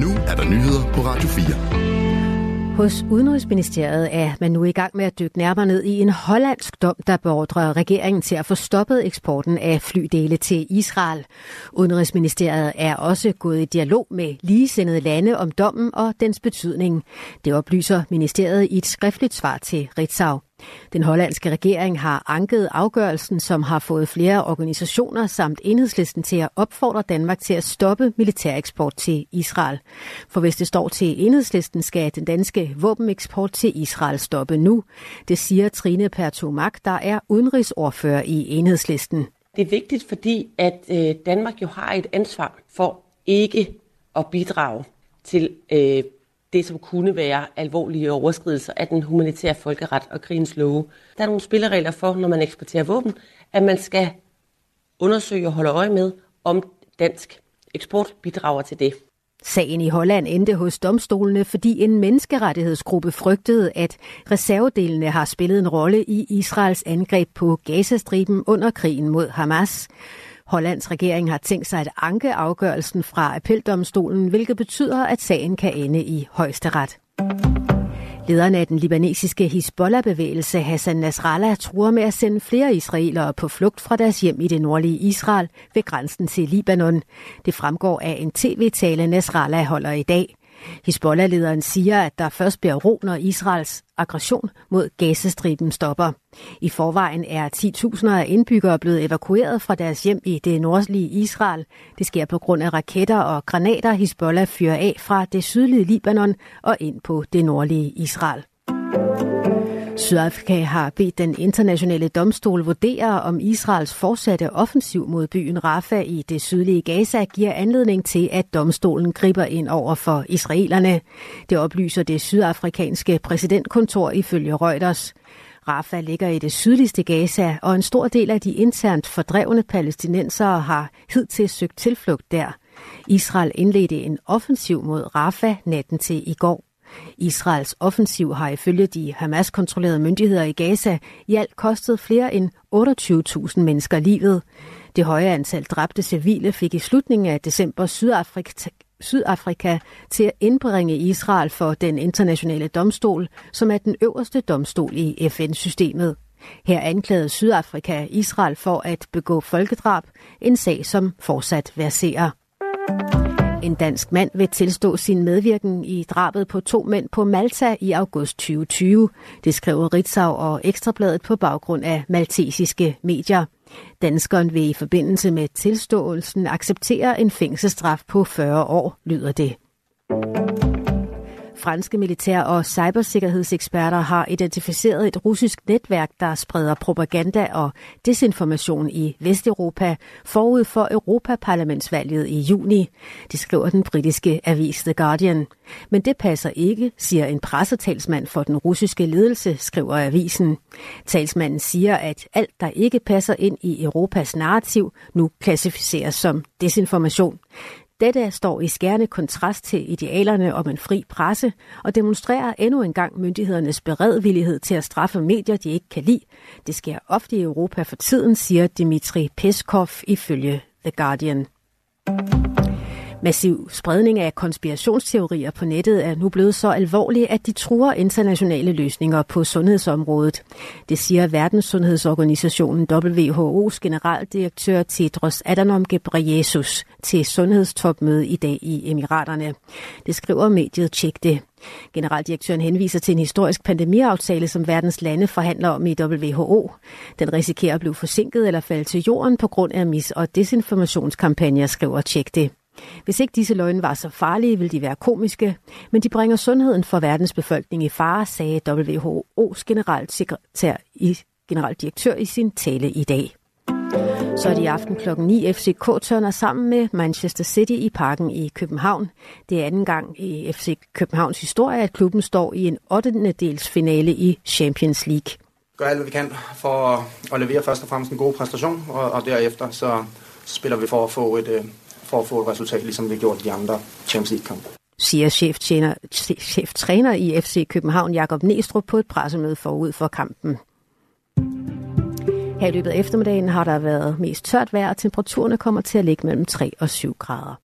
Nu er der nyheder på Radio 4. Hos Udenrigsministeriet er man nu i gang med at dykke nærmere ned i en hollandsk dom, der beordrer regeringen til at få stoppet eksporten af flydele til Israel. Udenrigsministeriet er også gået i dialog med ligesindede lande om dommen og dens betydning. Det oplyser ministeriet i et skriftligt svar til Ritzau. Den hollandske regering har anket afgørelsen, som har fået flere organisationer samt enhedslisten til at opfordre Danmark til at stoppe militæreksport til Israel. For hvis det står til enhedslisten, skal den danske våbeneksport til Israel stoppe nu. Det siger Trine Pertumak, der er udenrigsordfører i enhedslisten. Det er vigtigt, fordi at øh, Danmark jo har et ansvar for ikke at bidrage til øh, det, som kunne være alvorlige overskridelser af den humanitære folkeret og krigens love. Der er nogle spilleregler for, når man eksporterer våben, at man skal undersøge og holde øje med, om dansk eksport bidrager til det. Sagen i Holland endte hos domstolene, fordi en menneskerettighedsgruppe frygtede, at reservedelene har spillet en rolle i Israels angreb på Gazastriben under krigen mod Hamas. Hollands regering har tænkt sig at anke afgørelsen fra appeldomstolen, hvilket betyder, at sagen kan ende i højesteret. Lederen af den libanesiske Hezbollah-bevægelse Hassan Nasrallah truer med at sende flere israelere på flugt fra deres hjem i det nordlige Israel ved grænsen til Libanon. Det fremgår af en tv-tale, Nasrallah holder i dag. Hezbollah-lederen siger, at der først bliver ro, når Israels aggression mod Gazastriben stopper. I forvejen er 10.000 af indbyggere blevet evakueret fra deres hjem i det nordlige Israel. Det sker på grund af raketter og granater, Hezbollah fyrer af fra det sydlige Libanon og ind på det nordlige Israel. Sydafrika har bedt den internationale domstol vurdere, om Israels fortsatte offensiv mod byen Rafah i det sydlige Gaza giver anledning til, at domstolen griber ind over for israelerne. Det oplyser det sydafrikanske præsidentkontor ifølge Reuters. Rafah ligger i det sydligste Gaza, og en stor del af de internt fordrevne palæstinensere har hidtil søgt tilflugt der. Israel indledte en offensiv mod Rafah natten til i går. Israels offensiv har ifølge de Hamas-kontrollerede myndigheder i Gaza i alt kostet flere end 28.000 mennesker livet. Det høje antal dræbte civile fik i slutningen af december Sydafrika, Sydafrika til at indbringe Israel for den internationale domstol, som er den øverste domstol i FN-systemet. Her anklagede Sydafrika Israel for at begå folkedrab, en sag som fortsat verserer. En dansk mand vil tilstå sin medvirken i drabet på to mænd på Malta i august 2020. Det skriver Ritzau og Ekstrabladet på baggrund af maltesiske medier. Danskeren vil i forbindelse med tilståelsen acceptere en fængselsstraf på 40 år, lyder det. Franske militær- og cybersikkerhedseksperter har identificeret et russisk netværk, der spreder propaganda og desinformation i Vesteuropa forud for Europaparlamentsvalget i juni. Det skriver den britiske avis The Guardian. Men det passer ikke, siger en pressetalsmand for den russiske ledelse, skriver avisen. Talsmanden siger, at alt, der ikke passer ind i Europas narrativ, nu klassificeres som desinformation. Dette står i skærende kontrast til idealerne om en fri presse og demonstrerer endnu en gang myndighedernes beredvillighed til at straffe medier, de ikke kan lide. Det sker ofte i Europa for tiden, siger Dmitri Peskov ifølge The Guardian. Massiv spredning af konspirationsteorier på nettet er nu blevet så alvorlig, at de truer internationale løsninger på sundhedsområdet. Det siger Verdenssundhedsorganisationen WHO's generaldirektør Tedros Adhanom Ghebreyesus til sundhedstopmøde i dag i Emiraterne. Det skriver mediet Tjek det. Generaldirektøren henviser til en historisk pandemiaftale, som verdens lande forhandler om i WHO. Den risikerer at blive forsinket eller falde til jorden på grund af mis- og desinformationskampagner, skriver Tjek det. Hvis ikke disse løgne var så farlige, ville de være komiske, men de bringer sundheden for verdens befolkning i fare, sagde WHO's generalsekretær i generaldirektør i sin tale i dag. Så er det i aften klokken 9 FCK tørner sammen med Manchester City i parken i København. Det er anden gang i FC Københavns historie, at klubben står i en 8. dels finale i Champions League. Gør alt, hvad vi kan for at levere først og fremmest en god præstation, og, og derefter så spiller vi for at få et, øh, for at få et resultat, ligesom vi gjort i de andre Champions League-kampe siger cheftræner, cheftræner i FC København Jakob Næstrup på et pressemøde forud for kampen. Her i løbet af eftermiddagen har der været mest tørt vejr, og temperaturerne kommer til at ligge mellem 3 og 7 grader.